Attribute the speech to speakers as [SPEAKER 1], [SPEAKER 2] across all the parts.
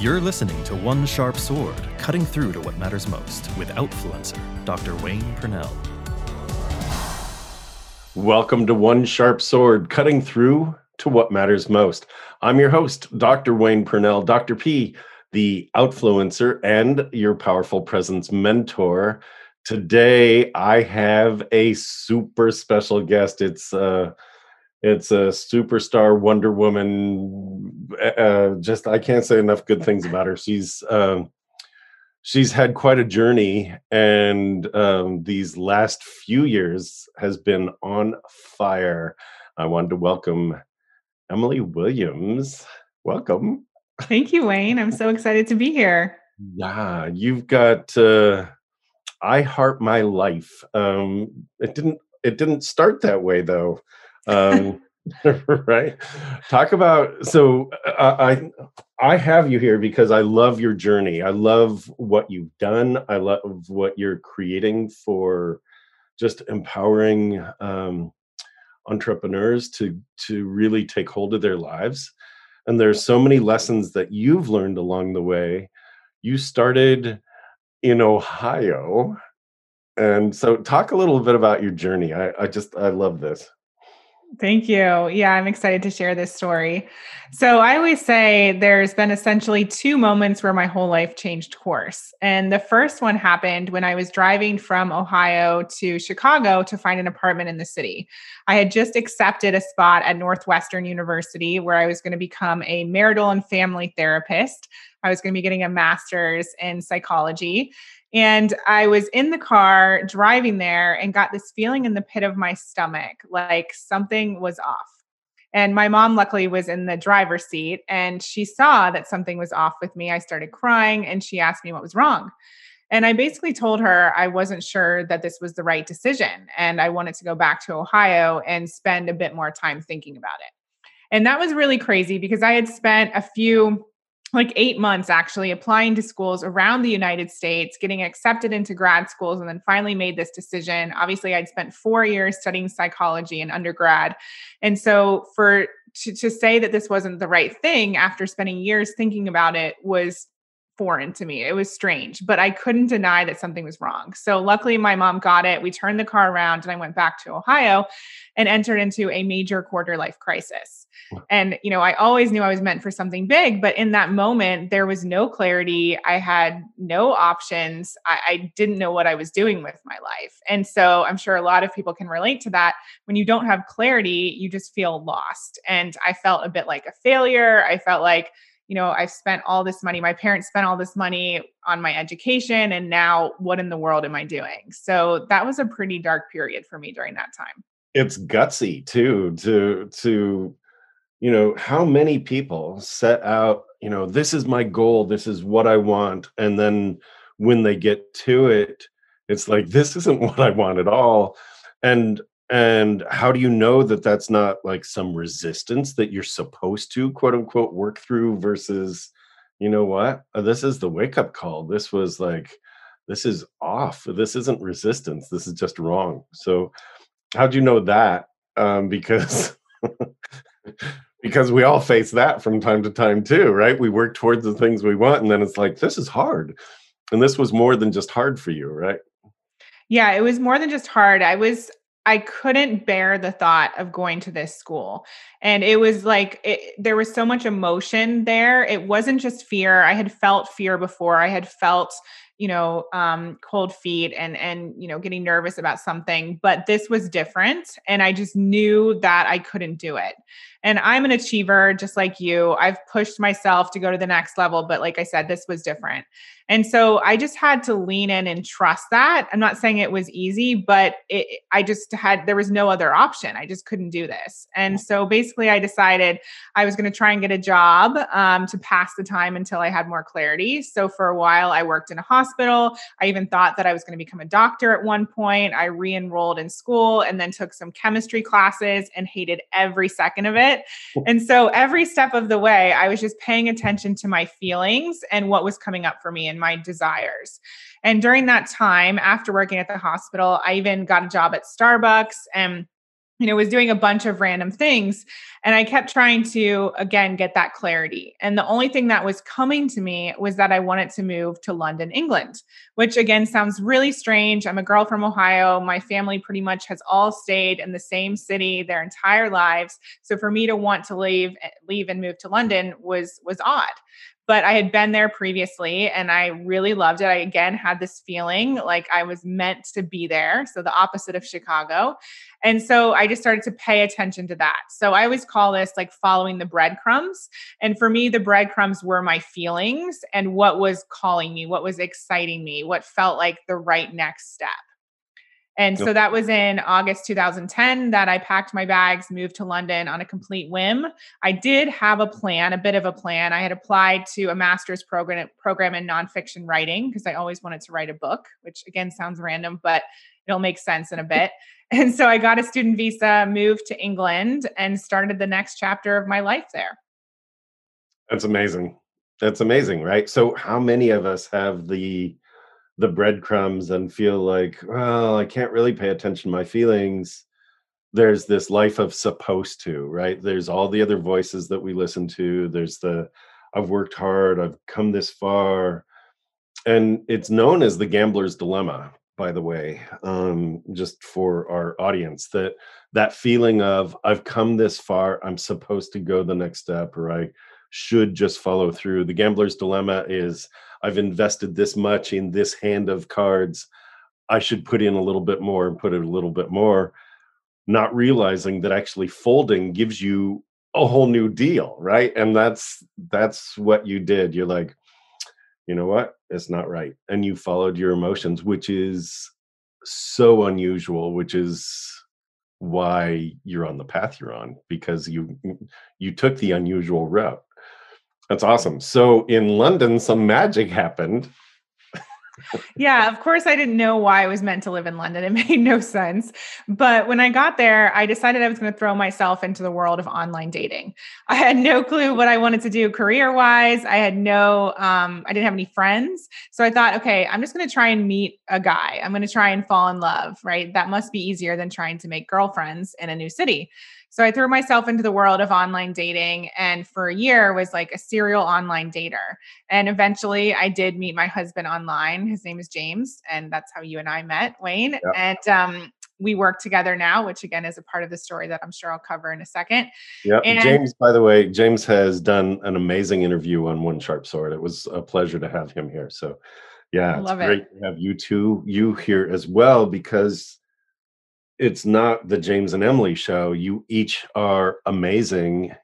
[SPEAKER 1] You're listening to One Sharp Sword, cutting through to what matters most with Outfluencer, Dr. Wayne Purnell.
[SPEAKER 2] Welcome to One Sharp Sword, cutting through to what matters most. I'm your host, Dr. Wayne Purnell, Dr. P, the Outfluencer and your powerful presence mentor. Today, I have a super special guest. It's uh, it's a superstar Wonder Woman. Uh, just I can't say enough good things about her. She's um, she's had quite a journey, and um, these last few years has been on fire. I wanted to welcome Emily Williams. Welcome.
[SPEAKER 3] Thank you, Wayne. I'm so excited to be here.
[SPEAKER 2] Yeah, you've got uh, I Heart My Life. Um, it didn't it didn't start that way though um, right? Talk about so uh, i i have you here because i love your journey. I love what you've done. I love what you're creating for just empowering um, entrepreneurs to to really take hold of their lives. And there's so many lessons that you've learned along the way. You started in ohio and so talk a little bit about your journey. I, I just i love this
[SPEAKER 3] Thank you. Yeah, I'm excited to share this story. So, I always say there's been essentially two moments where my whole life changed course. And the first one happened when I was driving from Ohio to Chicago to find an apartment in the city. I had just accepted a spot at Northwestern University where I was going to become a marital and family therapist. I was going to be getting a master's in psychology. And I was in the car driving there and got this feeling in the pit of my stomach like something was off. And my mom, luckily, was in the driver's seat and she saw that something was off with me. I started crying and she asked me what was wrong. And I basically told her I wasn't sure that this was the right decision and I wanted to go back to Ohio and spend a bit more time thinking about it. And that was really crazy because I had spent a few like eight months actually applying to schools around the United States, getting accepted into grad schools, and then finally made this decision. Obviously, I'd spent four years studying psychology in undergrad. And so for to, to say that this wasn't the right thing after spending years thinking about it was foreign to me. It was strange, but I couldn't deny that something was wrong. So luckily my mom got it. We turned the car around and I went back to Ohio and entered into a major quarter life crisis. And you know, I always knew I was meant for something big, but in that moment there was no clarity. I had no options. I, I didn't know what I was doing with my life. And so I'm sure a lot of people can relate to that. When you don't have clarity, you just feel lost. And I felt a bit like a failure. I felt like you know, I've spent all this money. My parents spent all this money on my education. And now what in the world am I doing? So that was a pretty dark period for me during that time.
[SPEAKER 2] It's gutsy too, to, to, you know, how many people set out, you know, this is my goal, this is what I want. And then when they get to it, it's like, this isn't what I want at all. And and how do you know that that's not like some resistance that you're supposed to quote unquote work through versus you know what? Uh, this is the wake up call. This was like this is off. This isn't resistance. This is just wrong. So how do you know that? Um, because because we all face that from time to time too right? We work towards the things we want and then it's like this is hard. And this was more than just hard for you right?
[SPEAKER 3] Yeah, it was more than just hard. I was I couldn't bear the thought of going to this school. And it was like it, there was so much emotion there. It wasn't just fear. I had felt fear before. I had felt you know um, cold feet and and you know getting nervous about something but this was different and i just knew that i couldn't do it and i'm an achiever just like you i've pushed myself to go to the next level but like i said this was different and so i just had to lean in and trust that i'm not saying it was easy but it, i just had there was no other option i just couldn't do this and so basically i decided i was going to try and get a job um, to pass the time until i had more clarity so for a while i worked in a hospital. I even thought that I was going to become a doctor at one point. I re enrolled in school and then took some chemistry classes and hated every second of it. And so every step of the way, I was just paying attention to my feelings and what was coming up for me and my desires. And during that time, after working at the hospital, I even got a job at Starbucks and you know, was doing a bunch of random things. And I kept trying to, again, get that clarity. And the only thing that was coming to me was that I wanted to move to London, England, which again sounds really strange. I'm a girl from Ohio. My family pretty much has all stayed in the same city their entire lives. So for me to want to leave, eh, leave and move to London was was odd but I had been there previously and I really loved it. I again had this feeling like I was meant to be there. So the opposite of Chicago. And so I just started to pay attention to that. So I always call this like following the breadcrumbs. And for me, the breadcrumbs were my feelings and what was calling me, what was exciting me, what felt like the right next step. And so that was in August 2010 that I packed my bags, moved to London on a complete whim. I did have a plan, a bit of a plan. I had applied to a master's program program in nonfiction writing because I always wanted to write a book, which again sounds random, but it'll make sense in a bit. And so I got a student visa, moved to England, and started the next chapter of my life there.
[SPEAKER 2] That's amazing. That's amazing, right? So, how many of us have the the breadcrumbs and feel like, well, I can't really pay attention to my feelings. There's this life of supposed to, right? There's all the other voices that we listen to. There's the, I've worked hard, I've come this far. And it's known as the gambler's dilemma, by the way, um, just for our audience, that that feeling of I've come this far, I'm supposed to go the next step, or I should just follow through. The gambler's dilemma is I've invested this much in this hand of cards. I should put in a little bit more and put in a little bit more, not realizing that actually folding gives you a whole new deal, right? And that's that's what you did. You're like, you know what? It's not right. And you followed your emotions, which is so unusual, which is why you're on the path you're on because you you took the unusual route that's awesome. So in London, some magic happened.
[SPEAKER 3] yeah, of course, I didn't know why I was meant to live in London. It made no sense. But when I got there, I decided I was going to throw myself into the world of online dating. I had no clue what I wanted to do career wise. I had no, um, I didn't have any friends. So I thought, okay, I'm just going to try and meet a guy. I'm going to try and fall in love, right? That must be easier than trying to make girlfriends in a new city. So I threw myself into the world of online dating and for a year was like a serial online dater. And eventually I did meet my husband online. His name is James and that's how you and I met, Wayne. Yep. And um, we work together now, which again is a part of the story that I'm sure I'll cover in a second.
[SPEAKER 2] Yeah. James, by the way, James has done an amazing interview on One Sharp Sword. It was a pleasure to have him here. So yeah, it's great it. to have you two, you here as well, because it's not the James and Emily show. You each are amazing,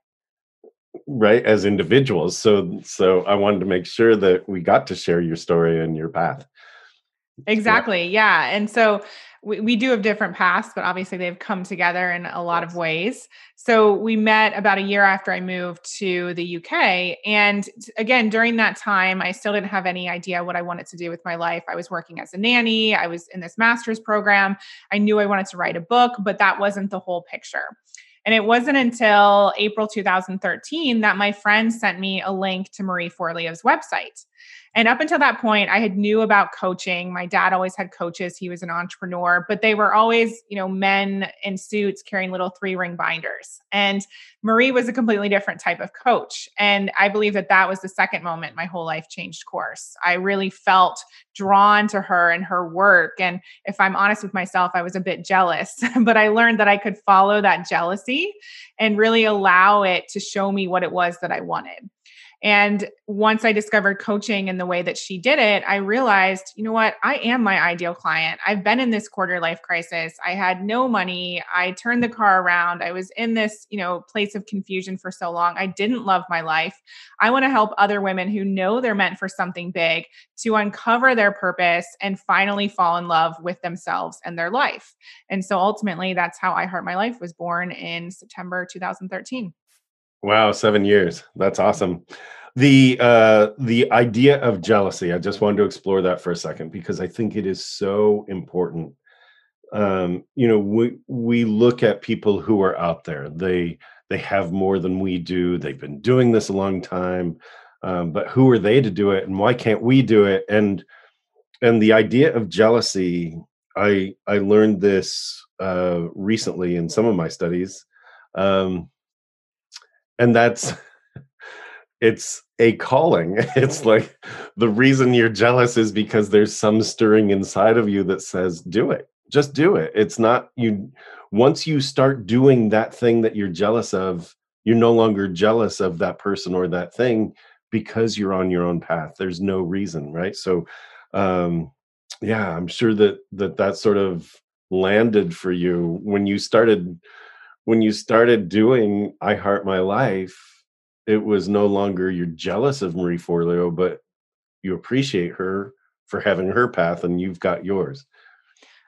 [SPEAKER 2] right, as individuals. So, so I wanted to make sure that we got to share your story and your path.
[SPEAKER 3] Exactly. Yeah. And so we, we do have different paths, but obviously they've come together in a lot of ways. So we met about a year after I moved to the UK. And again, during that time, I still didn't have any idea what I wanted to do with my life. I was working as a nanny, I was in this master's program. I knew I wanted to write a book, but that wasn't the whole picture. And it wasn't until April 2013 that my friend sent me a link to Marie Forleo's website. And up until that point, I had knew about coaching. My dad always had coaches. He was an entrepreneur, but they were always, you know, men in suits carrying little three ring binders. And Marie was a completely different type of coach. And I believe that that was the second moment my whole life changed course. I really felt drawn to her and her work. And if I'm honest with myself, I was a bit jealous, but I learned that I could follow that jealousy and really allow it to show me what it was that I wanted. And once I discovered coaching and the way that she did it, I realized, you know what? I am my ideal client. I've been in this quarter life crisis. I had no money. I turned the car around. I was in this, you know, place of confusion for so long. I didn't love my life. I want to help other women who know they're meant for something big to uncover their purpose and finally fall in love with themselves and their life. And so ultimately, that's how I Heart My Life was born in September 2013.
[SPEAKER 2] Wow, seven years. That's awesome. The uh the idea of jealousy, I just wanted to explore that for a second because I think it is so important. Um, you know, we we look at people who are out there. They they have more than we do. They've been doing this a long time. Um, but who are they to do it and why can't we do it? And and the idea of jealousy, I I learned this uh, recently in some of my studies, um, and that's it's a calling. It's like the reason you're jealous is because there's some stirring inside of you that says, "Do it, just do it." It's not you. Once you start doing that thing that you're jealous of, you're no longer jealous of that person or that thing because you're on your own path. There's no reason, right? So, um, yeah, I'm sure that that that sort of landed for you when you started when you started doing I Heart My Life. It was no longer you're jealous of Marie Forleo, but you appreciate her for having her path and you've got yours.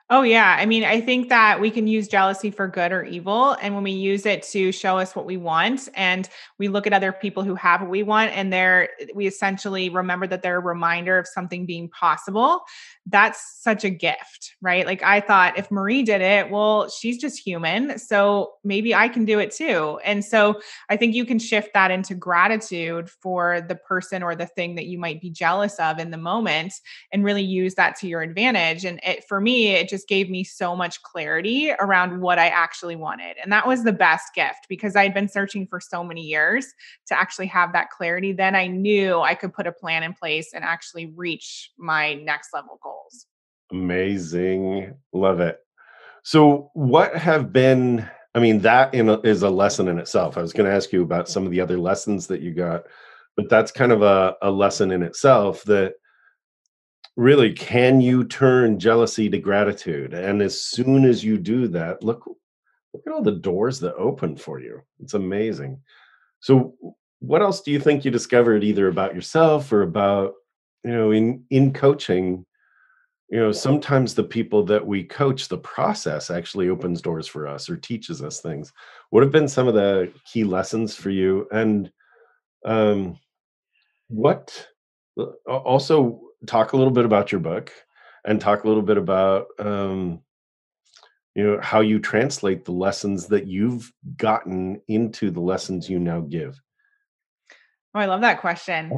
[SPEAKER 3] Oh, yeah. I mean, I think that we can use jealousy for good or evil. And when we use it to show us what we want, and we look at other people who have what we want, and they're, we essentially remember that they're a reminder of something being possible, that's such a gift, right? Like I thought if Marie did it, well, she's just human. So maybe I can do it too. And so I think you can shift that into gratitude for the person or the thing that you might be jealous of in the moment and really use that to your advantage. And it, for me, it just gave me so much clarity around what I actually wanted. And that was the best gift because I'd been searching for so many years to actually have that clarity. Then I knew I could put a plan in place and actually reach my next level goals.
[SPEAKER 2] Amazing. Love it. So, what have been, I mean, that in a, is a lesson in itself. I was going to ask you about some of the other lessons that you got, but that's kind of a, a lesson in itself that really can you turn jealousy to gratitude? And as soon as you do that, look, look at all the doors that open for you. It's amazing. So, what else do you think you discovered either about yourself or about, you know, in in coaching you know sometimes the people that we coach the process actually opens doors for us or teaches us things what have been some of the key lessons for you and um what uh, also talk a little bit about your book and talk a little bit about um you know how you translate the lessons that you've gotten into the lessons you now give.
[SPEAKER 3] Oh i love that question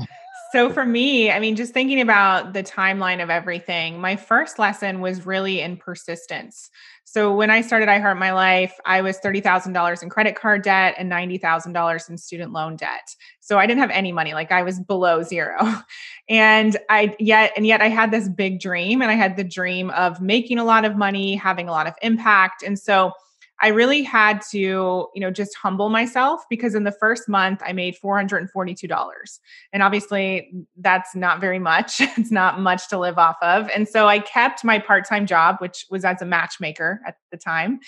[SPEAKER 3] so for me, I mean, just thinking about the timeline of everything, my first lesson was really in persistence. So when I started I Heart My Life, I was $30,000 in credit card debt and $90,000 in student loan debt. So I didn't have any money, like I was below zero. And I yet and yet I had this big dream and I had the dream of making a lot of money, having a lot of impact. And so I really had to, you know, just humble myself because in the first month I made $442. And obviously that's not very much. it's not much to live off of. And so I kept my part-time job, which was as a matchmaker at the time.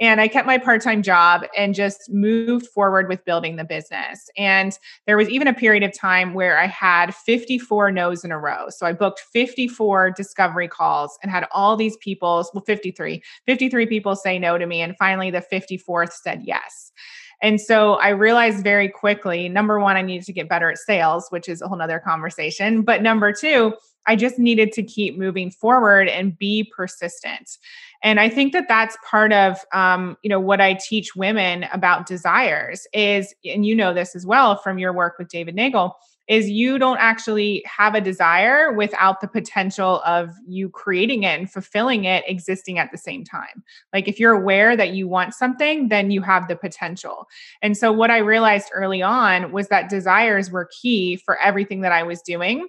[SPEAKER 3] And I kept my part-time job and just moved forward with building the business. And there was even a period of time where I had 54 no's in a row. So I booked 54 discovery calls and had all these people, well 53, 53 people say no to me and finally finally the 54th said yes. And so I realized very quickly number one, I needed to get better at sales, which is a whole nother conversation. But number two, I just needed to keep moving forward and be persistent. And I think that that's part of, um, you know, what I teach women about desires is, and you know this as well from your work with David Neagle, is you don't actually have a desire without the potential of you creating it and fulfilling it existing at the same time. Like if you're aware that you want something, then you have the potential. And so what I realized early on was that desires were key for everything that I was doing.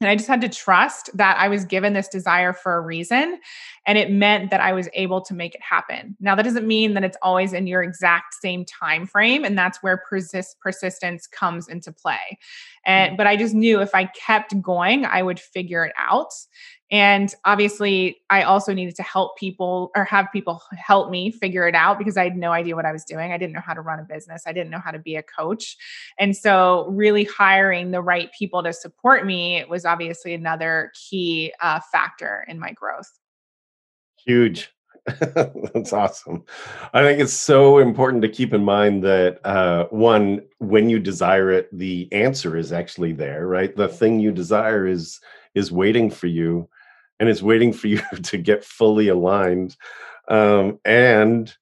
[SPEAKER 3] And I just had to trust that I was given this desire for a reason. And it meant that I was able to make it happen. Now, that doesn't mean that it's always in your exact same time frame. And that's where persist- persistence comes into play. And mm. but I just knew if I kept going, I would figure it out. And obviously, I also needed to help people or have people help me figure it out because I had no idea what I was doing. I didn't know how to run a business, I didn't know how to be a coach. And so, really hiring the right people to support me was obviously another key uh, factor in my growth.
[SPEAKER 2] Huge. That's awesome. I think it's so important to keep in mind that uh, one, when you desire it, the answer is actually there, right? The thing you desire is is waiting for you and it's waiting for you to get fully aligned um, and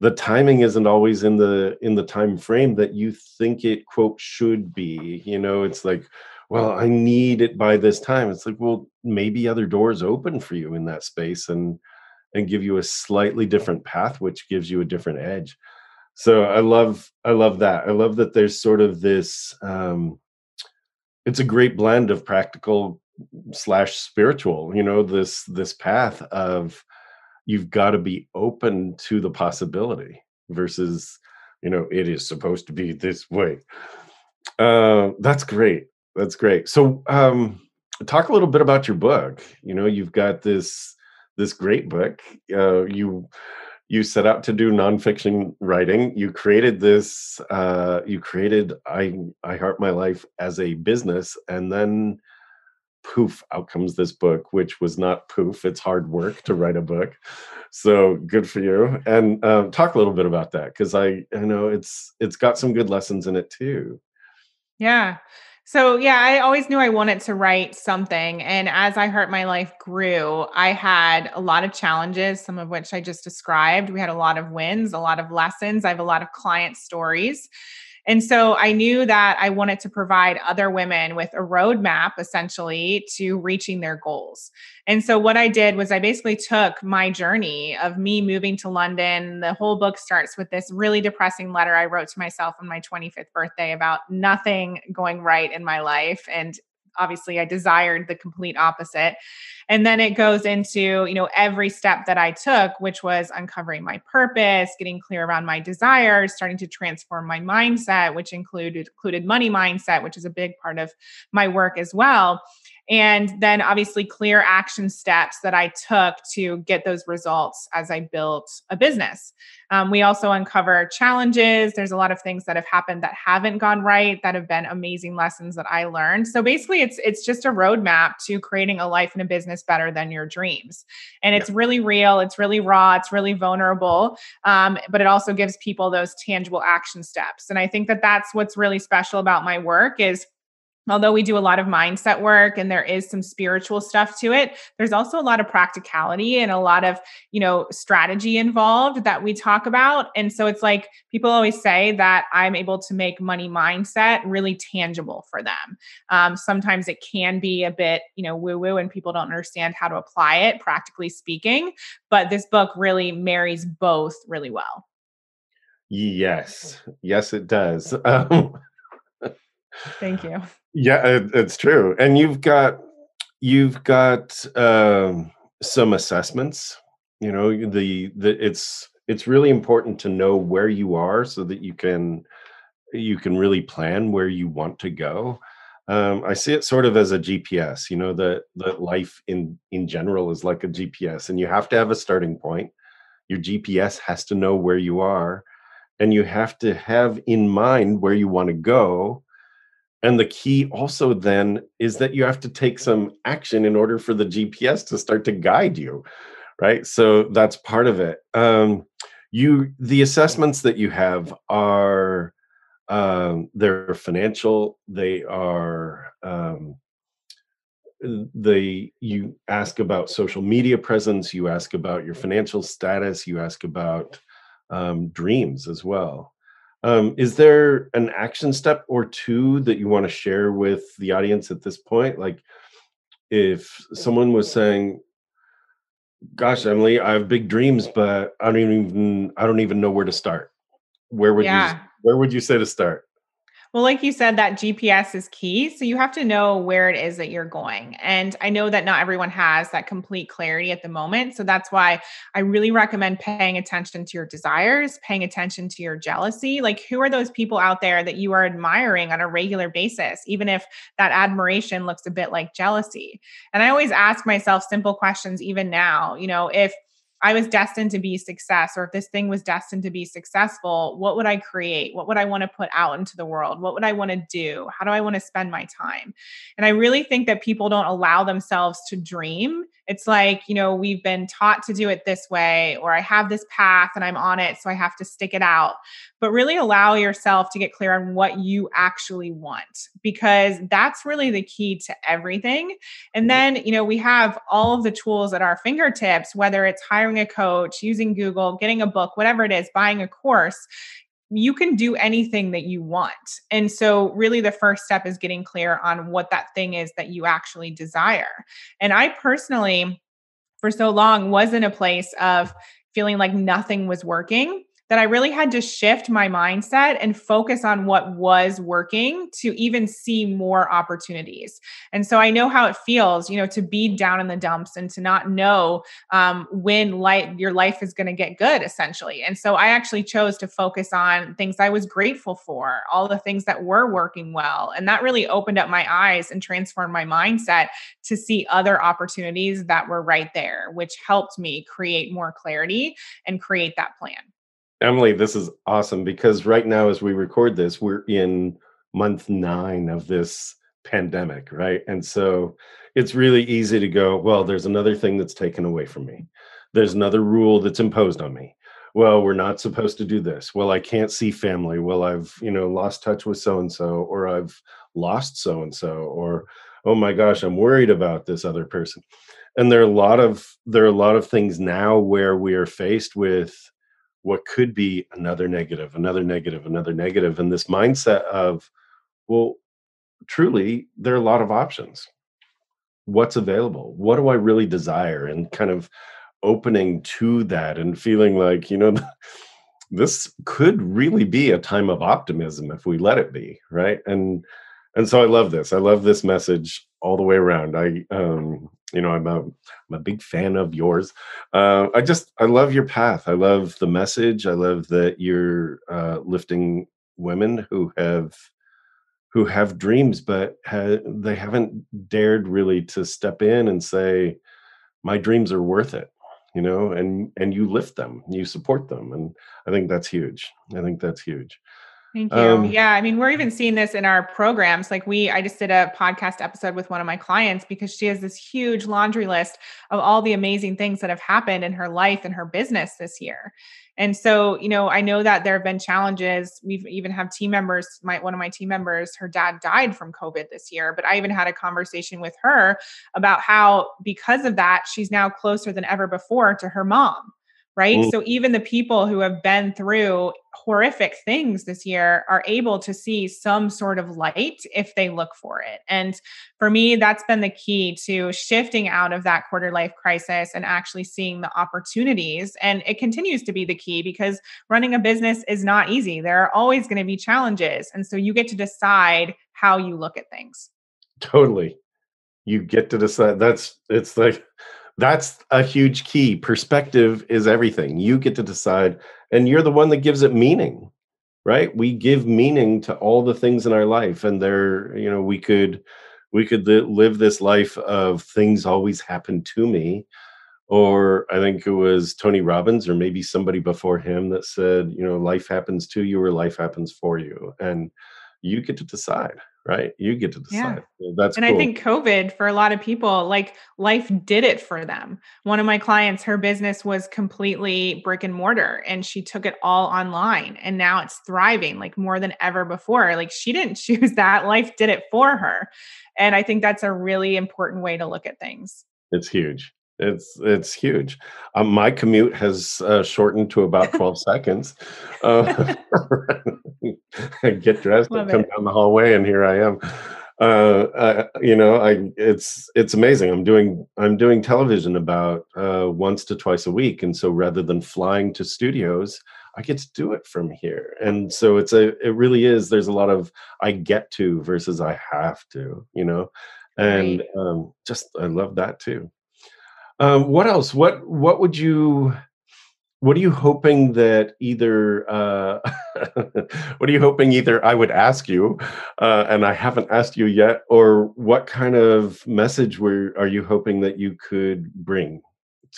[SPEAKER 2] the timing isn't always in the in the time frame that you think it quote should be you know? It's like well i need it by this time. It's like well maybe other doors open for you in that space and and give you a slightly different path which gives you a different edge. So i love i love that. I love that there's sort of this um it's a great blend of practical slash spiritual you know this this path of you've got to be open to the possibility versus you know it is supposed to be this way. Uh that's great. That's great. So um talk a little bit about your book. You know you've got this this great book. Uh you you set out to do nonfiction writing. You created this uh you created i i heart my life as a business and then poof out comes this book which was not poof it's hard work to write a book. So good for you. And um, talk a little bit about that because i i know it's it's got some good lessons in it too.
[SPEAKER 3] Yeah. So yeah i always knew i wanted to write something and as i heart my life grew i had a lot of challenges some of which i just described. We had a lot of wins a lot of lessons. I have a lot of client stories and so I knew that I wanted to provide other women with a roadmap essentially to reaching their goals. And so what I did was I basically took my journey of me moving to London. The whole book starts with this really depressing letter I wrote to myself on my 25th birthday about nothing going right in my life and obviously I desired the complete opposite. And then it goes into, you know, every step that I took, which was uncovering my purpose, getting clear around my desires, starting to transform my mindset, which included included money mindset, which is a big part of my work as well and then obviously clear action steps that I took to get those results as I built a business. Um, we also uncover challenges. There's a lot of things that have happened that haven't gone right that have been amazing lessons that I learned. So basically, it's it's just a roadmap to creating a life and a business better than your dreams. And it's yeah. really real. It's really raw. It's really vulnerable. Um, but it also gives people those tangible action steps. And I think that that's what's really special about my work is although we do a lot of mindset work and there is some spiritual stuff to it there's also a lot of practicality and a lot of you know strategy involved that we talk about. And so it's like people always say that i'm able to make money mindset really tangible for them. Um, sometimes it can be a bit you know woo woo and people don't understand how to apply it practically speaking but this book really marries both really well.
[SPEAKER 2] Yes. Yes it does. Um,
[SPEAKER 3] Thank you.
[SPEAKER 2] Yeah, it, it's true. And you've got you've got um, some assessments. You know, the the it's it's really important to know where you are so that you can you can really plan where you want to go. Um, I see it sort of as a GPS. You know, that that life in in general is like a GPS, and you have to have a starting point. Your GPS has to know where you are, and you have to have in mind where you want to go and the key also then is that you have to take some action in order for the GPS to start to guide you, right? So that's part of it. Um, you the assessments that you have are um, they're financial. They are um, they you ask about social media presence. You ask about your financial status. You ask about um, dreams as well. Um, is there an action step or two that you want to share with the audience at this point? Like, if someone was saying, "Gosh, Emily, I have big dreams, but I don't even I don't even know where to start," where would yeah. you where would you say to start?
[SPEAKER 3] Well, like you said, that GPS is key. So you have to know where it is that you're going. And I know that not everyone has that complete clarity at the moment. So that's why I really recommend paying attention to your desires, paying attention to your jealousy. Like, who are those people out there that you are admiring on a regular basis, even if that admiration looks a bit like jealousy? And I always ask myself simple questions, even now, you know, if I was destined to be success, or if this thing was destined to be successful, what would I create? What would I want to put out into the world? What would I want to do? How do I want to spend my time? And I really think that people don't allow themselves to dream it's like, you know, we've been taught to do it this way, or I have this path and I'm on it, so I have to stick it out. But really allow yourself to get clear on what you actually want, because that's really the key to everything. And mm-hmm. then, you know, we have all of the tools at our fingertips, whether it's hiring a coach, using Google, getting a book, whatever it is, buying a course you can do anything that you want. And so, really, the first step is getting clear on what that thing is that you actually desire. And I personally, for so long was in a place of feeling like nothing was working that I really had to shift my mindset and focus on what was working to even see more opportunities. And so I know how it feels, you know, to be down in the dumps and to not know um, when light your life is going to get good, essentially. And so I actually chose to focus on things I was grateful for, all the things that were working well, and that really opened up my eyes and transformed my mindset to see other opportunities that were right there, which helped me create more clarity and create that plan.
[SPEAKER 2] Emily, this is awesome because right now, as we record this, we're in month nine of this pandemic, right? And so it's really easy to go, well, there's another thing that's taken away from me. There's another rule that's imposed on me. Well, we're not supposed to do this. Well, I can't see family. Well, I've, you know, lost touch with so and so, or I've lost so and so, or oh my gosh, I'm worried about this other person. And there are a lot of there are a lot of things now where we are faced with what could be another negative, another negative, another negative, and this mindset of, well, truly, there are a lot of options. What's available? What do I really desire? And kind of opening to that and feeling like, you know, this could really be a time of optimism if we let it be, right? And and so I love this. I love this message all the way around. I um you know i'm a, I'm a big fan of yours. Uh, i just i love your path. I love the message. I love that you're uh, lifting women who have who have dreams but ha- they haven't dared really to step in and say my dreams are worth it you know and and you lift them you support them and i think that's huge. I think that's huge
[SPEAKER 3] Thank you. Um, yeah, I mean, we're even seeing this in our programs. Like we I just did a podcast episode with one of my clients because she has this huge laundry list of all the amazing things that have happened in her life and her business this year. And so, you know, I know that there have been challenges. We've even have team members, my one of my team members, her dad died from COVID this year, but I even had a conversation with her about how because of that, she's now closer than ever before to her mom right? Mm. So even the people who have been through horrific things this year are able to see some sort of light if they look for it. And for me, that's been the key to shifting out of that quarter life crisis and actually seeing the opportunities. And it continues to be the key because running a business is not easy. There are always going to be challenges. And so you get to decide how you look at things.
[SPEAKER 2] Totally. You get to decide. That's, it's like, that's a huge key. Perspective is everything. You get to decide, and you're the one that gives it meaning, right? We give meaning to all the things in our life, and there, you know, we could we could live this life of things always happen to me or i think it was tony robbins or maybe somebody before him that said you know life happens to you or life happens for you and you get to decide right? You get to decide. Yeah. That's
[SPEAKER 3] and
[SPEAKER 2] cool.
[SPEAKER 3] I think COVID for a lot of people, like life did it for them. One of my clients, her business was completely brick and mortar, and she took it all online, and now it's thriving like more than ever before. Like she didn't choose that; life did it for her, and I think that's a really important way to look at things.
[SPEAKER 2] It's huge. It's it's huge. Um, my commute has uh, shortened to about twelve seconds. Uh, get dressed Love and come it. down the hallway, and here I am. Uh, uh, you know, I it's it's amazing. I'm doing I'm doing television about uh, once to twice a week, and so rather than flying to studios, I get to do it from here. And so it's a it really is. There's a lot of I get to versus I have to. You know, and right. um, just I love that too. Um, what else? What what would you what are you hoping that either uh, what are you hoping either I would ask you uh, and I haven't asked you yet, or what kind of message were are you hoping that you could bring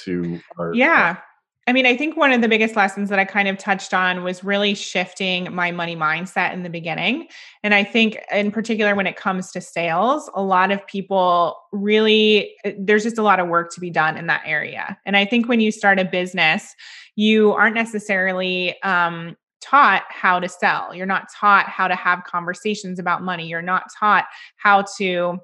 [SPEAKER 2] to our
[SPEAKER 3] yeah I mean, I think one of the biggest lessons that I kind of touched on was really shifting my money mindset in the beginning. And I think, in particular, when it comes to sales, a lot of people really, eh, there's just a lot of work to be done in that area. And I think when you start a business, you aren't necessarily um, taught how to sell. You're not taught how to have conversations about money. You're not taught how to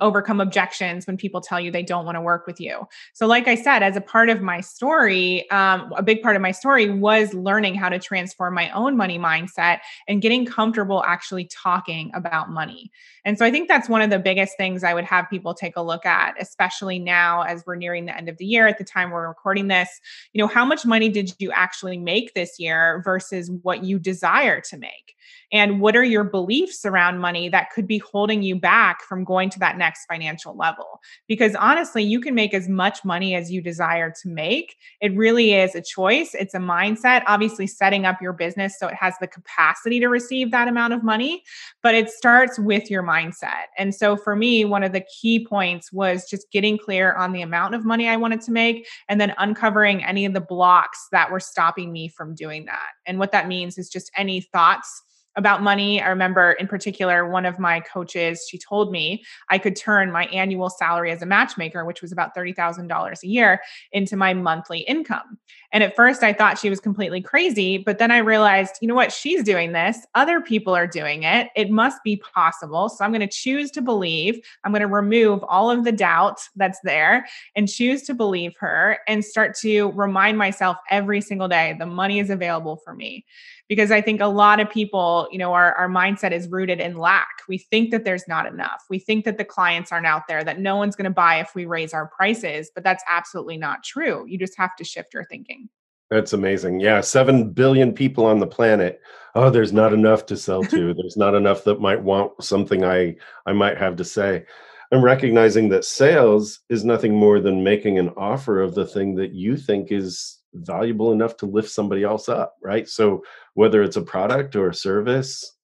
[SPEAKER 3] overcome objections when people tell you they don't want to work with you. So, like I said, as a part of my story, um, a big part of my story was learning how to transform my own money mindset and getting comfortable actually talking about money. And so, I think that's one of the biggest things I would have people take a look at, especially now as we're nearing the end of the year at the time we're recording this. You know, how much money did you actually make this year versus what you desire to make? And what are your beliefs around money that could be holding you back from going to that next financial level? Because honestly, you can make as much money as you desire to make. It really is a choice, it's a mindset. Obviously, setting up your business so it has the capacity to receive that amount of money, but it starts with your mindset. And so for me, one of the key points was just getting clear on the amount of money I wanted to make and then uncovering any of the blocks that were stopping me from doing that. And what that means is just any thoughts about money. I remember in particular, one of my coaches, she told me I could turn my annual salary as a matchmaker, which was about $30,000 a year, into my monthly income. And at first I thought she was completely crazy, but then I realized, you know what? She's doing this. Other people are doing it. It must be possible. So I'm going to choose to believe. I'm going to remove all of the doubt that's there and choose to believe her and start to remind myself every single day the money is available for me because I think a lot of people, you know, our, our mindset is rooted in lack. We think that there's not enough. We think that the clients aren't out there, that no one's going to buy if we raise our prices, but that's absolutely not true. You just have to shift your thinking.
[SPEAKER 2] That's amazing. Yeah, 7 billion people on the planet. Oh, there's not enough to sell to. there's not enough that might want something I I might have to say. I'm recognizing that sales is nothing more than making an offer of the thing that you think is valuable enough to lift somebody else up, right? So whether it's a product or a service,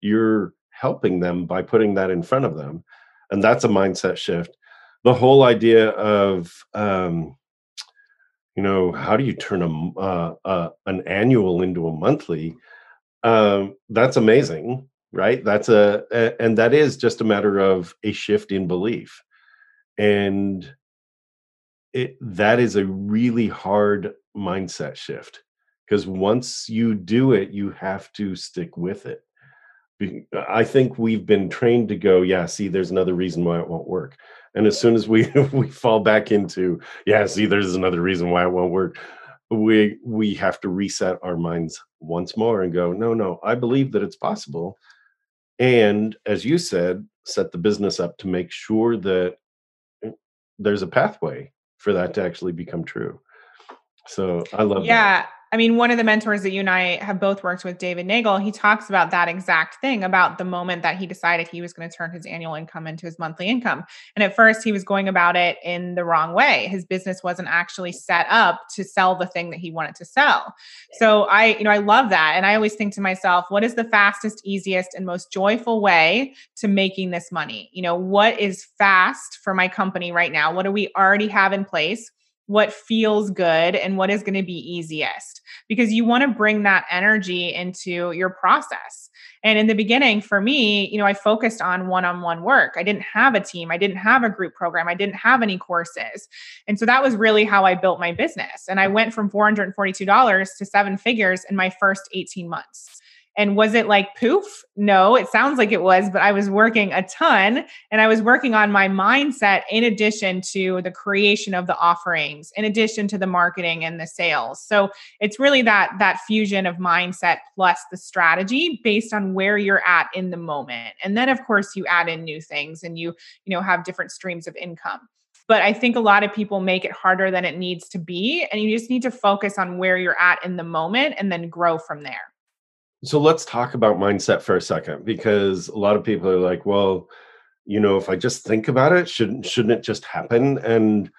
[SPEAKER 2] you're helping them by putting that in front of them. And that's a mindset shift. The whole idea of, um, you know, how do you turn a, uh, uh, an annual into a monthly? Um, that's amazing, right? That's a, a, and that is just a matter of a shift in belief. And it, that is a really hard mindset shift because once you do it you have to stick with it. I think we've been trained to go yeah see there's another reason why it won't work. And as soon as we we fall back into yeah see there's another reason why it won't work we we have to reset our minds once more and go no no i believe that it's possible. And as you said set the business up to make sure that eh, there's a pathway for that to actually become true so I love
[SPEAKER 3] yeah.
[SPEAKER 2] That.
[SPEAKER 3] I mean, one of the mentors that you and I have both worked with, David Neagle, he talks about that exact thing about the moment that he decided he was going to turn his annual income into his monthly income. And at first, he was going about it in the wrong way. His business wasn't actually set up to sell the thing that he wanted to sell. So I, you know, I love that. And I always think to myself, what is the fastest, easiest, and most joyful way to making this money? You know, what is fast for my company right now? What do we already have in place? What feels good and what is going to be easiest because you want to bring that energy into your process. And in the beginning, for me, you know, I focused on one on one work. I didn't have a team, I didn't have a group program, I didn't have any courses. And so that was really how I built my business. And I went from $442 to seven figures in my first 18 months. And was it like poof? No, it sounds like it was, but I was working a ton and I was working on my mindset in addition to the creation of the offerings, in addition to the marketing and the sales. So it's really that that fusion of mindset plus the strategy based on where you're at in the moment. And then of course you add in new things and you, you know, have different streams of income. But I think a lot of people make it harder than it needs to be. And you just need to focus on where you're at in the moment and then grow from there.
[SPEAKER 2] So let's talk about mindset for a second because a lot of people are like, well, you know, if I just think about it, shouldn't shouldn't it just happen? And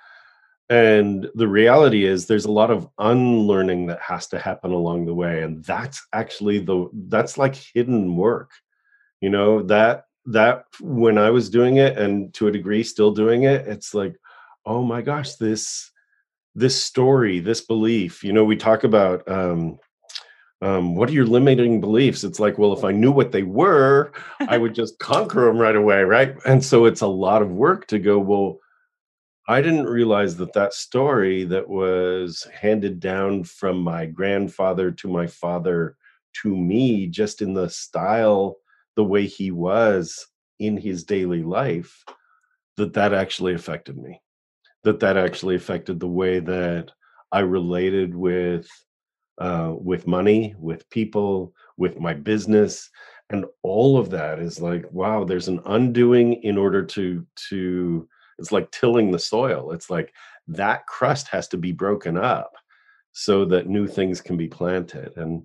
[SPEAKER 2] and the reality is there's a lot of unlearning that has to happen along the way and that's actually the that's like hidden work. You know, that that when I was doing it and to a degree still doing it, it's like, oh my gosh, this this story, this belief. You know, we talk about um um, what are your limiting beliefs? It's like, well, if I knew what they were, I would just conquer them right away, right? And so it's a lot of work to go, well, I didn't realize that that story that was handed down from my grandfather to my father to me, just in the style, the way he was in his daily life, that that actually affected me that that actually affected the way that i related with uh, with money with people with my business and all of that is like wow there's an undoing in order to to it's like tilling the soil. It's like that crust has to be broken up so that new things can be planted. And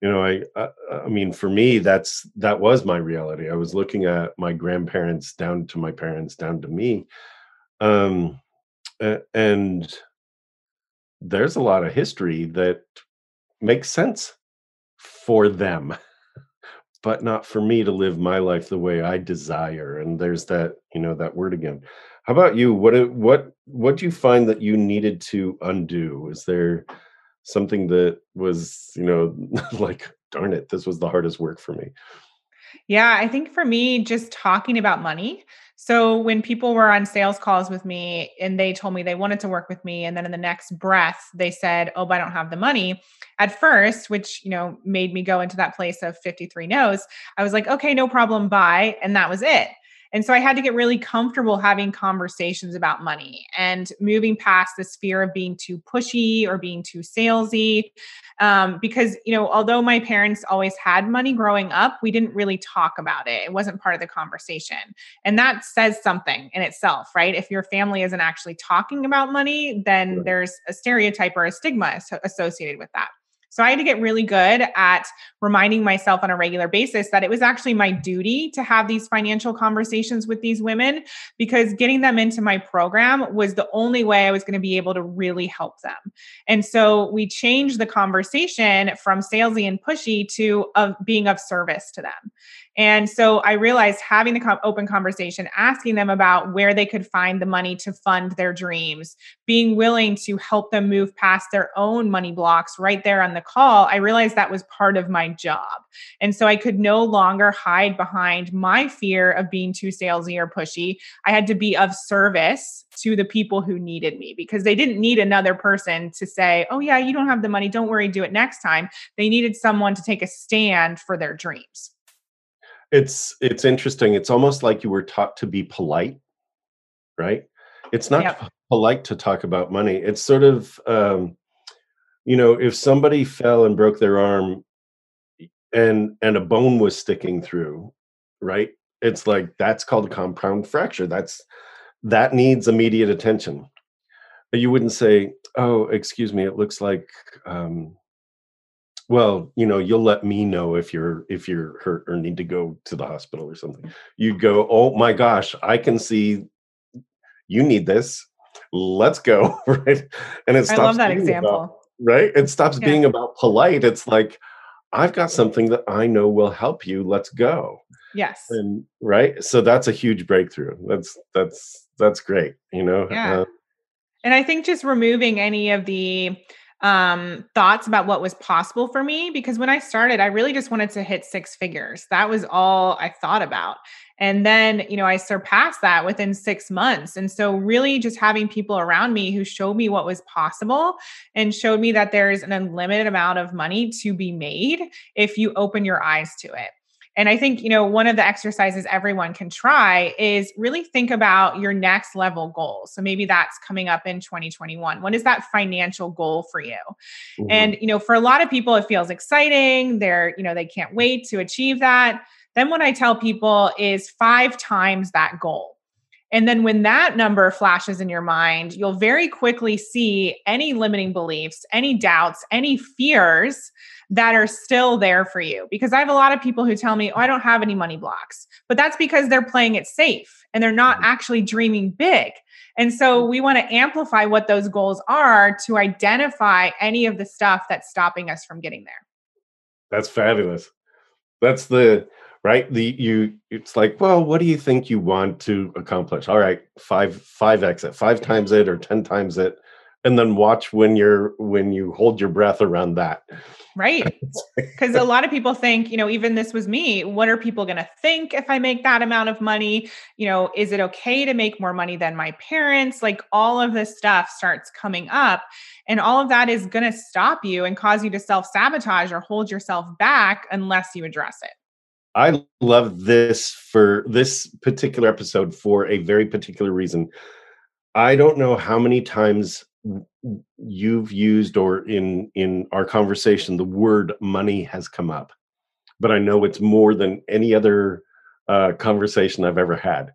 [SPEAKER 2] you know I, I i mean for me that's that was my reality. I was looking at my grandparents down to my parents down to me um and there's a lot of history that makes sense for them but not for me to live my life the way I desire. And there's that, you know, that word again. How about you? What what what do you find that you needed to undo? Is there something that was, you know, like darn it, this was the hardest work for me?
[SPEAKER 3] Yeah, I think for me, just talking about money. So when people were on sales calls with me and they told me they wanted to work with me, and then in the next breath they said, "Oh, but I don't have the money," at first, which, you know, made me go into that place of 53 no's, I was like, okay, no problem, bye. And that was it. And so I had to get really comfortable having conversations about money and moving past this fear of being too pushy or being too salesy. Um, because, you know, although my parents always had money growing up, we didn't really talk about it. It wasn't part of the conversation. And that says something in itself, right? If your family isn't actually talking about money, then there's a stereotype or a stigma associated with that. So I had to get really good at reminding myself on a regular basis that it was actually my duty to have these financial conversations with these women because getting them into my program was the only way I was going to be able to really help them. And so we changed the conversation from salesy and pushy to of being of service to them. And so I realized having the open conversation, asking them about where they could find the money to fund their dreams, being willing to help them move past their own money blocks right there on the call, I realized that was part of my job. And so I could no longer hide behind my fear of being too salesy or pushy. I had to be of service to the people who needed me because they didn't need another person to say, oh, yeah, you don't have the money. Don't worry, do it next time. They needed someone to take a stand for their dreams.
[SPEAKER 2] It's it's interesting. It's almost like you were taught to be polite, right? It's not yep. polite to talk about money. It's sort of um, you know, if somebody fell and broke their arm and and a bone was sticking through, right? It's like that's called a compound fracture. That's that needs immediate attention. You wouldn't say, "Oh, excuse me, it looks like um, well you know you'll let me know if you're if you're hurt or need to go to the hospital or something You'd go oh my gosh i can see you need this let's go right
[SPEAKER 3] and it stops i love that example
[SPEAKER 2] about, right? It stops yeah. being about polite it's like i've got something that i know will help you let's go.
[SPEAKER 3] Yes.
[SPEAKER 2] And right? So that's a huge breakthrough. That's that's that's great you know?
[SPEAKER 3] Yeah. Uh, and i think just removing any of the um, thoughts about what was possible for me because when I started, I really just wanted to hit six figures. That was all I thought about. And then, you know, I surpassed that within six months. And so, really, just having people around me who showed me what was possible and showed me that there's an unlimited amount of money to be made if you open your eyes to it. And I think, you know, one of the exercises everyone can try is really think about your next level goal. So maybe that's coming up in 2021. What is that financial goal for you? Mm-hmm. And, you know, for a lot of people, it feels exciting. They're, you know, they can't wait to achieve that. Then what I tell people is five times that goal. And then when that number flashes in your mind, you'll very quickly see any limiting beliefs, any doubts, any fears that are still there for you. Because I have a lot of people who tell me, oh, I don't have any money blocks, but that's because they're playing it safe and they're not mm-hmm. actually dreaming big. And so mm-hmm. we want to amplify what those goals are to identify any of the stuff that's stopping us from getting there.
[SPEAKER 2] That's fabulous. That's the right? The you it's like well what do you think you want to accomplish? All right five five x it five times it or ten times it and then watch when you're when you hold your breath around that.
[SPEAKER 3] Right because a lot of people think you know even this was me what are people going to think if i make that amount of money? You know is it okay to make more money than my parents? Like all of this stuff starts coming up and all of that is going to stop you and cause you to self sabotage or hold yourself back unless you address it
[SPEAKER 2] I love this for this particular episode for a very particular reason. I don't know how many times you've used or in in our conversation the word money has come up but i know it's more than any other uh, conversation i've ever had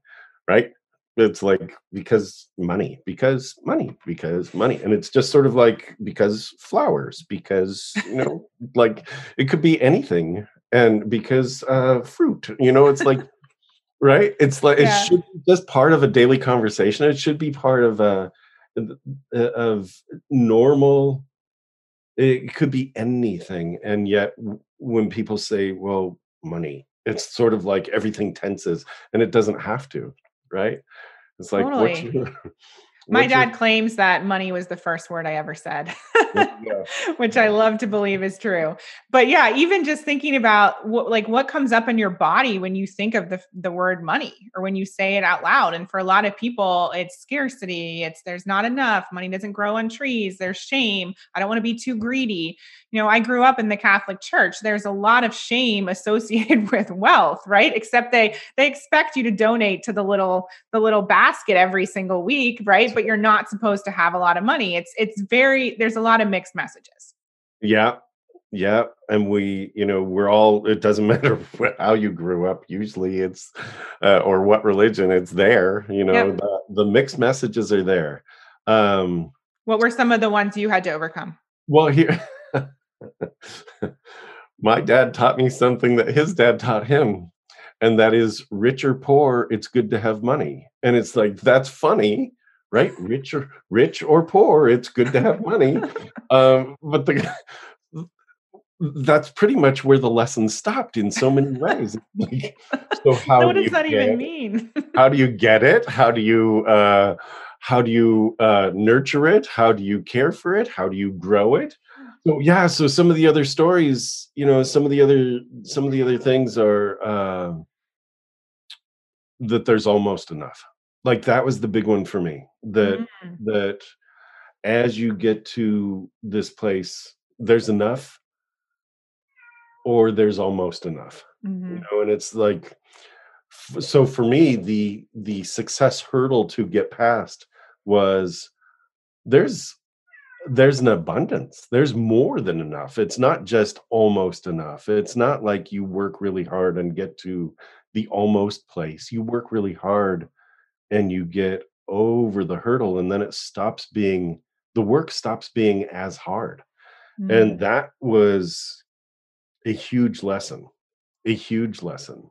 [SPEAKER 2] right it's like because money because money because money and it's just sort of like because flowers because you know like it could be anything and because uh fruit you know it's like right it's like yeah. it should be just part of a daily conversation it should be part of a uh, of normal it could be anything and yet when people say well money it's sort of like everything tenses and it doesn't have to right it's like
[SPEAKER 3] totally. My dad your... claims that money was the first word I ever said, which I love to believe is true. But yeah, even just thinking about what like what comes up in your body when you think of the the word money or when you say it out loud. And for a lot of people, it's scarcity, it's there's not enough, money doesn't grow on trees, there's shame, I don't want to be too greedy. You know, I grew up in the Catholic Church. There's a lot of shame associated with wealth, right? Except they they expect you to donate to the little the little basket every single week, right? But you're not supposed to have a lot of money. It's it's very there's a lot of mixed messages.
[SPEAKER 2] Yeah. Yeah, and we, you know, we're all. It doesn't matter how you grew up. Usually, it's uh, or what religion. It's there. You know, yep. the, the mixed messages are there. Um,
[SPEAKER 3] what were some of the ones you had to overcome?
[SPEAKER 2] Well, here, my dad taught me something that his dad taught him, and that is, rich or poor, it's good to have money. And it's like that's funny, right? Rich or rich or poor, it's good to have money. um, but the that's pretty much where the lesson stopped in so many ways. Like,
[SPEAKER 3] so how what do does that even mean?
[SPEAKER 2] how do you get it? How do you uh, how do you uh, nurture it? How do you care for it? How do you grow it? So yeah, so some of the other stories, you know, some of the other some of the other things are uh, that there's almost enough like that was the big one for me that mm. that as you get to this place there's enough or there's almost enough mm-hmm. you know and it's like so for me the the success hurdle to get past was there's there's an abundance there's more than enough it's not just almost enough it's not like you work really hard and get to the almost place you work really hard and you get over the hurdle and then it stops being the work stops being as hard mm-hmm. and that was a huge lesson a huge lesson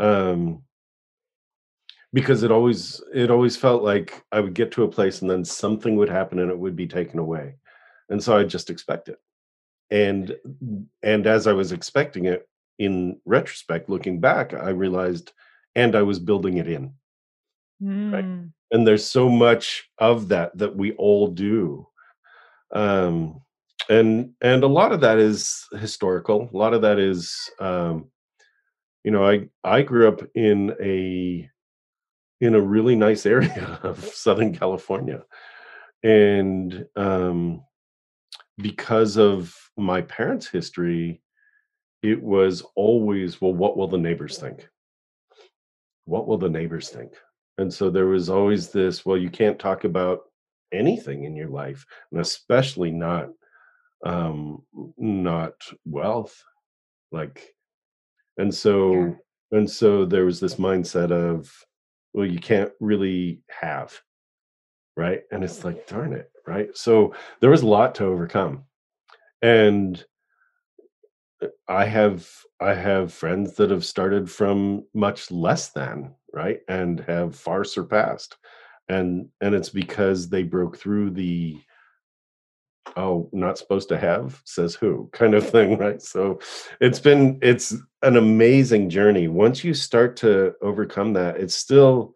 [SPEAKER 2] um because it always it always felt like i would get to a place and then something would happen and it would be taken away and so i just expect it and and as i was expecting it in retrospect looking back i realized and i was building it in Mm. Right. And there's so much of that that we all do. Um, and and a lot of that is historical. A lot of that is um, you know, I I grew up in a in a really nice area of Southern California. And um because of my parents' history, it was always, well, what will the neighbors think? What will the neighbors think? And so there was always this, well, you can't talk about anything in your life, and especially not um not wealth. Like and so yeah. and so there was this mindset of, well, you can't really have. Right. And it's like, darn it. Right. So there was a lot to overcome. And uh, I have I have friends that have started from much less than right and have far surpassed and and it's because they broke through the oh not supposed to have says who kind of thing right? So it's been it's an amazing journey. Once you start to overcome that it's still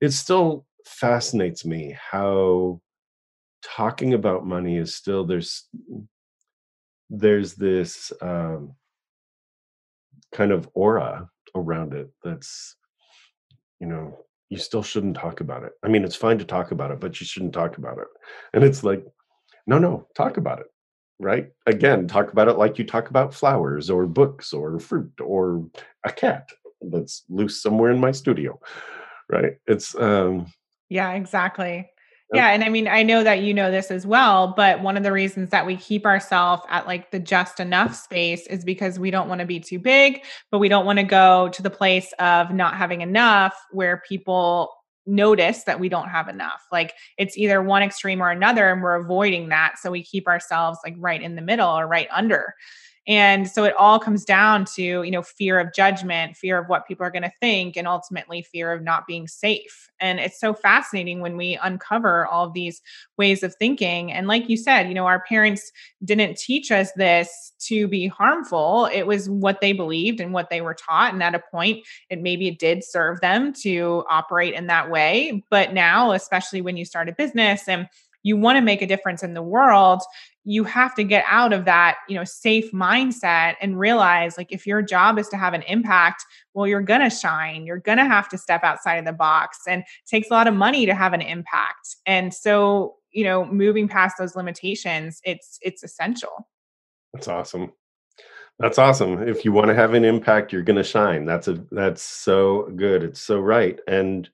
[SPEAKER 2] it still fascinates me how talking about money is still there's there's this um, kind of aura around it that's you know, you still shouldn't talk about it. I mean, it's fine to talk about it, but you shouldn't talk about it. And it's like, no, no, talk about it. right? Again, talk about it like you talk about flowers or books or fruit or a cat that's loose somewhere in my studio, right? It's um
[SPEAKER 3] yeah, exactly. Yeah, and I mean, I know that you know this as well, but one of the reasons that we keep ourselves at like the just enough space is because we don't want to be too big, but we don't want to go to the place of not having enough where people notice that we don't have enough. Like it's either one extreme or another, and we're avoiding that. So we keep ourselves like right in the middle or right under. And so it all comes down to, you know, fear of judgment, fear of what people are going to think, and ultimately fear of not being safe. And it's so fascinating when we uncover all these ways of thinking. And like you said, you know, our parents didn't teach us this to be harmful. It was what they believed and what they were taught. And at a point, it maybe it did serve them to operate in that way. But now, especially when you start a business and you want to make a difference in the world you have to get out of that you know safe mindset and realize like if your job is to have an impact well you're going to shine you're going to have to step outside of the box and takes a lot of money to have an impact. And so you know moving past those limitations it's it's essential.
[SPEAKER 2] That's awesome. That's awesome. If you want to have an impact you're going to shine. That's a that's so good. It's so right. And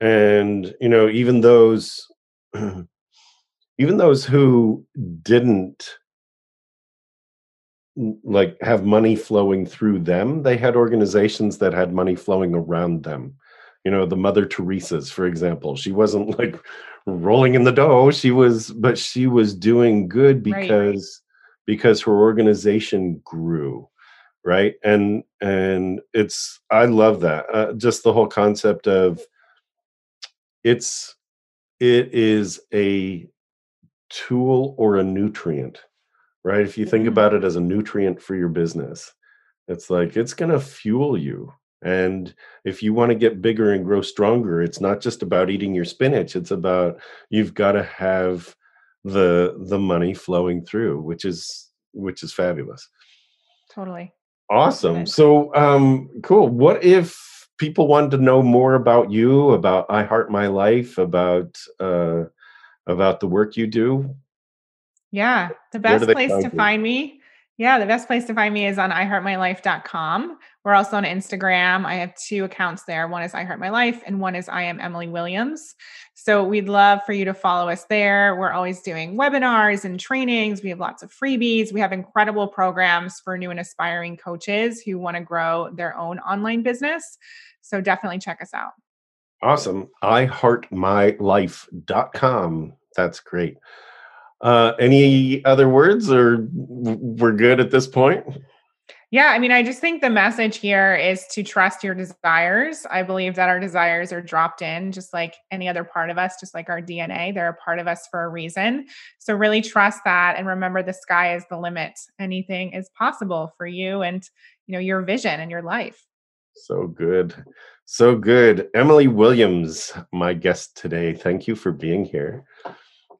[SPEAKER 2] and you know even those even those who didn't like have money flowing through them they had organizations that had money flowing around them you know the mother teresa's for example she wasn't like rolling in the dough she was but she was doing good because right. because her organization grew right and and it's i love that uh, just the whole concept of it's it is a tool or a nutrient, right? If you think mm-hmm. about it as a nutrient for your business, it's like it's going to fuel you. And if you want to get bigger and grow stronger, it's not just about eating your spinach. It's about you've got to have the the money flowing through, which is which is fabulous.
[SPEAKER 3] Totally.
[SPEAKER 2] Awesome. So um cool. What if people wanted to know more about you, about I Heart My Life, about uh about the work you do?
[SPEAKER 3] Yeah, the best place to you? find me. Yeah, the best place to find me is on iheartmylife.com. We're also on Instagram. I have two accounts there. One is I Heart My Life and one is I am Emily Williams. So we'd love for you to follow us there. We're always doing webinars and trainings. We have lots of freebies. We have incredible programs for new and aspiring coaches who want to grow their own online business. So definitely check us out.
[SPEAKER 2] Awesome. iheartmylife.com. That's great. Uh, any other words or we're good at this point?
[SPEAKER 3] Yeah, I mean, I just think the message here is to trust your desires. I believe that our desires are dropped in just like any other part of us, just like our DNA. They're a part of us for a reason. So really trust that and remember the sky is the limit. Anything is possible for you and, you know, your vision and your life.
[SPEAKER 2] So good. So good. Emily Williams, my guest today. Thank you for being here.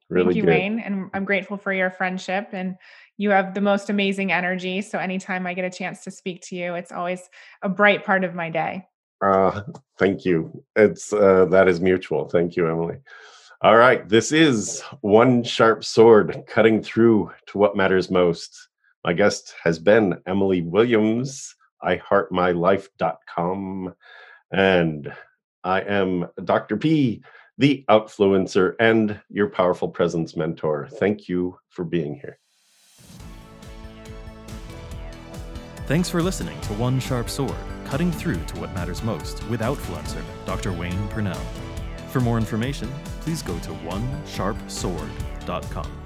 [SPEAKER 3] Really Thank you, good. Wayne. And I'm grateful for your friendship. And you have the most amazing energy. So anytime I get a chance to speak to you, it's always a bright part of my day.
[SPEAKER 2] Uh, thank you. It's uh, that is mutual. Thank you, Emily. All right. This is One Sharp Sword cutting through to what matters most. My guest has been Emily Williams, iheartmylife.com. And I am Dr. P, the outfluencer and your powerful presence mentor. Thank you for being here.
[SPEAKER 1] Thanks for listening to One Sharp Sword, cutting through to what matters most with Outfluencer, Dr. Wayne Pernell. For more information, please go to onesharpsword.com.